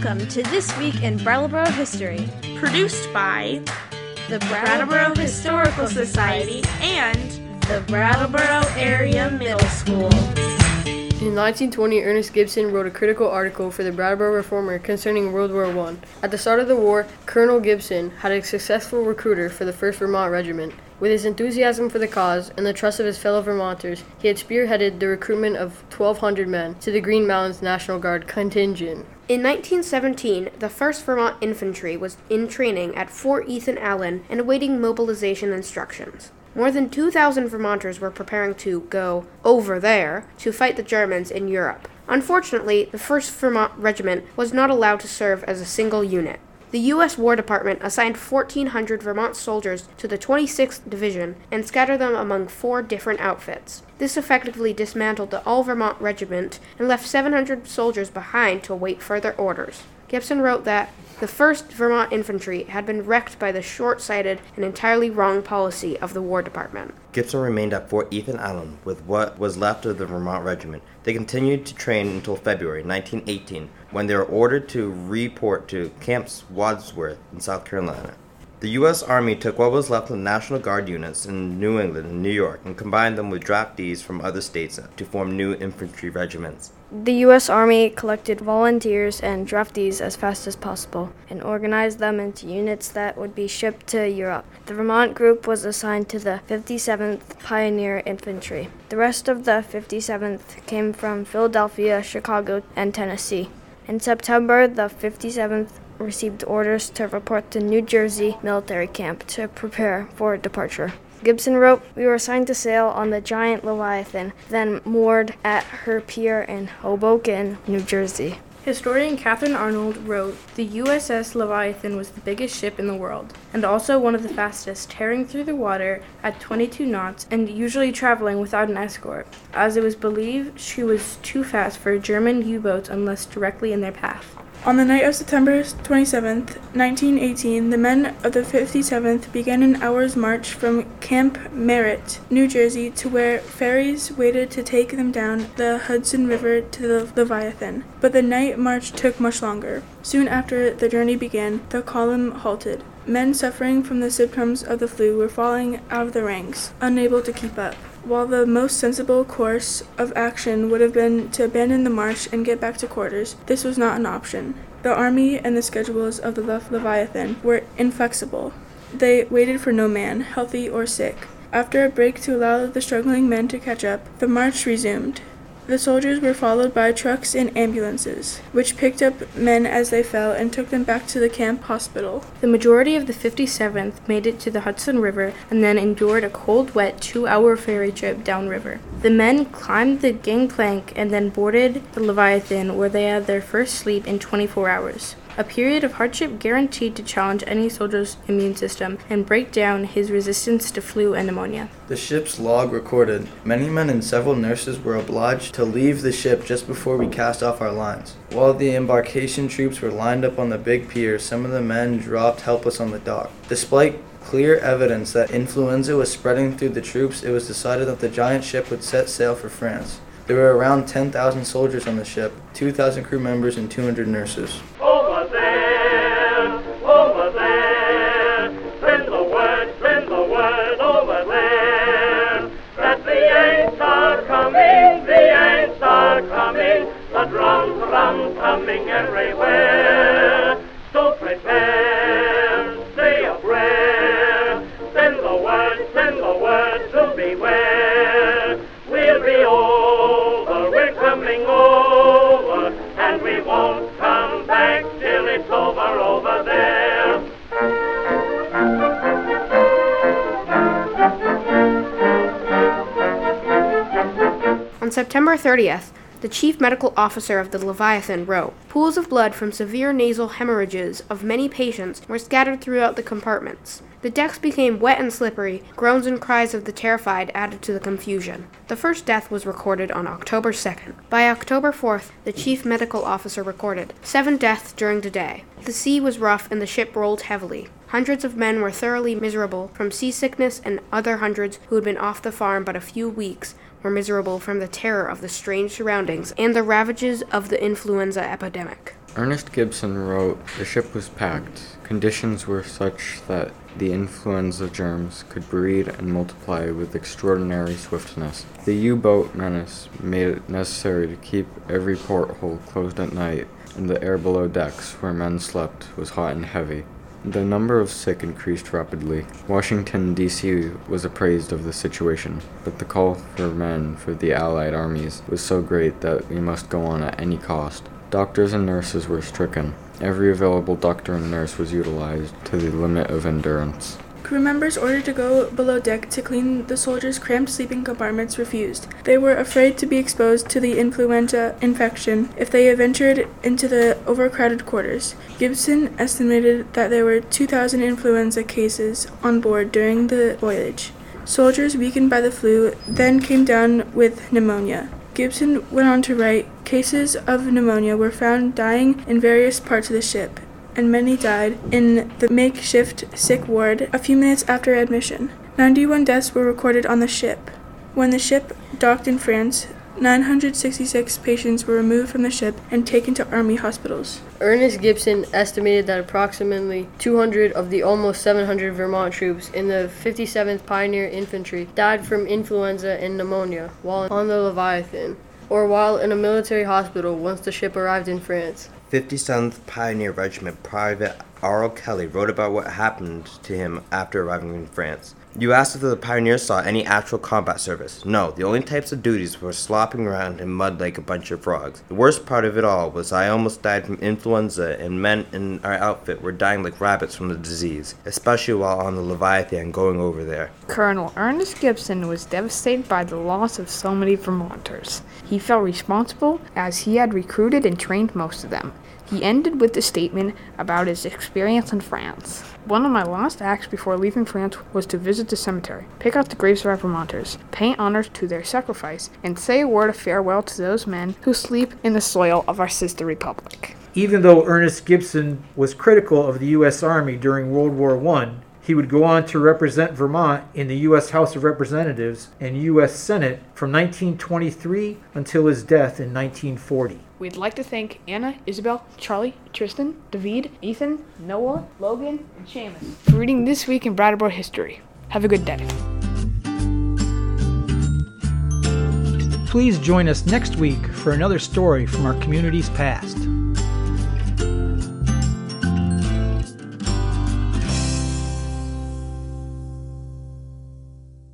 Welcome to This Week in Brattleboro History, produced by the Brattleboro Historical Society and the Brattleboro Area Middle School. In 1920, Ernest Gibson wrote a critical article for the Brattleboro Reformer concerning World War I. At the start of the war, Colonel Gibson had a successful recruiter for the 1st Vermont Regiment. With his enthusiasm for the cause and the trust of his fellow Vermonters, he had spearheaded the recruitment of 1,200 men to the Green Mountains National Guard contingent. In 1917, the 1st Vermont Infantry was in training at Fort Ethan Allen and awaiting mobilization instructions. More than 2,000 Vermonters were preparing to go over there to fight the Germans in Europe. Unfortunately, the 1st Vermont Regiment was not allowed to serve as a single unit. The U.S. War Department assigned 1,400 Vermont soldiers to the 26th Division and scattered them among four different outfits. This effectively dismantled the All Vermont Regiment and left 700 soldiers behind to await further orders. Gibson wrote that the 1st Vermont Infantry had been wrecked by the short sighted and entirely wrong policy of the War Department. Gibson remained at Fort Ethan Allen with what was left of the Vermont Regiment. They continued to train until February 1918 when they were ordered to report to Camp Wadsworth in South Carolina. The U.S. Army took what was left of the National Guard units in New England and New York and combined them with draftees from other states to form new infantry regiments. The U.S. Army collected volunteers and draftees as fast as possible and organized them into units that would be shipped to Europe. The Vermont group was assigned to the 57th Pioneer Infantry. The rest of the 57th came from Philadelphia, Chicago, and Tennessee. In September, the 57th received orders to report to New Jersey military camp to prepare for departure. Gibson wrote, We were assigned to sail on the giant Leviathan, then moored at her pier in Hoboken, New Jersey. Historian Catharine Arnold wrote The USS Leviathan was the biggest ship in the world, and also one of the fastest, tearing through the water at 22 knots and usually traveling without an escort, as it was believed she was too fast for German U boats unless directly in their path. On the night of September 27, 1918, the men of the 57th began an hour's march from Camp Merritt, New Jersey, to where ferries waited to take them down the Hudson River to the Leviathan. But the night march took much longer. Soon after the journey began, the column halted. Men suffering from the symptoms of the flu were falling out of the ranks, unable to keep up. While the most sensible course of action would have been to abandon the march and get back to quarters, this was not an option. The army and the schedules of the Leviathan were inflexible. They waited for no man, healthy or sick. After a break to allow the struggling men to catch up, the march resumed. The soldiers were followed by trucks and ambulances, which picked up men as they fell and took them back to the camp hospital. The majority of the 57th made it to the Hudson River and then endured a cold, wet two hour ferry trip downriver. The men climbed the gangplank and then boarded the Leviathan, where they had their first sleep in 24 hours a period of hardship guaranteed to challenge any soldier's immune system and break down his resistance to flu and pneumonia. The ship's log recorded many men and several nurses were obliged to leave the ship just before we cast off our lines. While the embarkation troops were lined up on the big pier, some of the men dropped helpless on the dock. Despite clear evidence that influenza was spreading through the troops, it was decided that the giant ship would set sail for France. There were around 10,000 soldiers on the ship, 2,000 crew members, and 200 nurses. On September 30th, the chief medical officer of the Leviathan wrote Pools of blood from severe nasal hemorrhages of many patients were scattered throughout the compartments. The decks became wet and slippery. Groans and cries of the terrified added to the confusion. The first death was recorded on October 2nd. By October 4th, the chief medical officer recorded seven deaths during the day. The sea was rough and the ship rolled heavily. Hundreds of men were thoroughly miserable from seasickness, and other hundreds who had been off the farm but a few weeks were miserable from the terror of the strange surroundings and the ravages of the influenza epidemic. Ernest Gibson wrote The ship was packed. Conditions were such that the influenza germs could breed and multiply with extraordinary swiftness. The U boat menace made it necessary to keep every porthole closed at night, and the air below decks, where men slept, was hot and heavy. The number of sick increased rapidly. Washington, D.C. was appraised of the situation, but the call for men for the Allied armies was so great that we must go on at any cost. Doctors and nurses were stricken. Every available doctor and nurse was utilized to the limit of endurance. Crew members ordered to go below deck to clean the soldiers' cramped sleeping compartments refused. They were afraid to be exposed to the influenza infection if they ventured into the overcrowded quarters. Gibson estimated that there were 2,000 influenza cases on board during the voyage. Soldiers weakened by the flu then came down with pneumonia. Gibson went on to write Cases of pneumonia were found dying in various parts of the ship, and many died in the makeshift sick ward a few minutes after admission. 91 deaths were recorded on the ship. When the ship docked in France, 966 patients were removed from the ship and taken to army hospitals. Ernest Gibson estimated that approximately 200 of the almost 700 Vermont troops in the 57th Pioneer Infantry died from influenza and pneumonia while on the Leviathan, or while in a military hospital once the ship arrived in France. 57th Pioneer Regiment Private R.L. Kelly wrote about what happened to him after arriving in France. You asked if the pioneers saw any actual combat service. No, the only types of duties were slopping around in mud like a bunch of frogs. The worst part of it all was I almost died from influenza, and men in our outfit were dying like rabbits from the disease, especially while on the Leviathan going over there. Colonel Ernest Gibson was devastated by the loss of so many Vermonters. He felt responsible as he had recruited and trained most of them. He ended with a statement about his experience in France. One of my last acts before leaving France was to visit the cemetery, pick out the graves of our Vermonters, pay honors to their sacrifice, and say a word of farewell to those men who sleep in the soil of our sister republic. Even though Ernest Gibson was critical of the U.S. Army during World War I, he would go on to represent Vermont in the U.S. House of Representatives and U.S. Senate from 1923 until his death in 1940. We'd like to thank Anna, Isabel, Charlie, Tristan, David, Ethan, Noah, Logan, and Seamus for reading This Week in Brattleboro History. Have a good day. Please join us next week for another story from our community's past.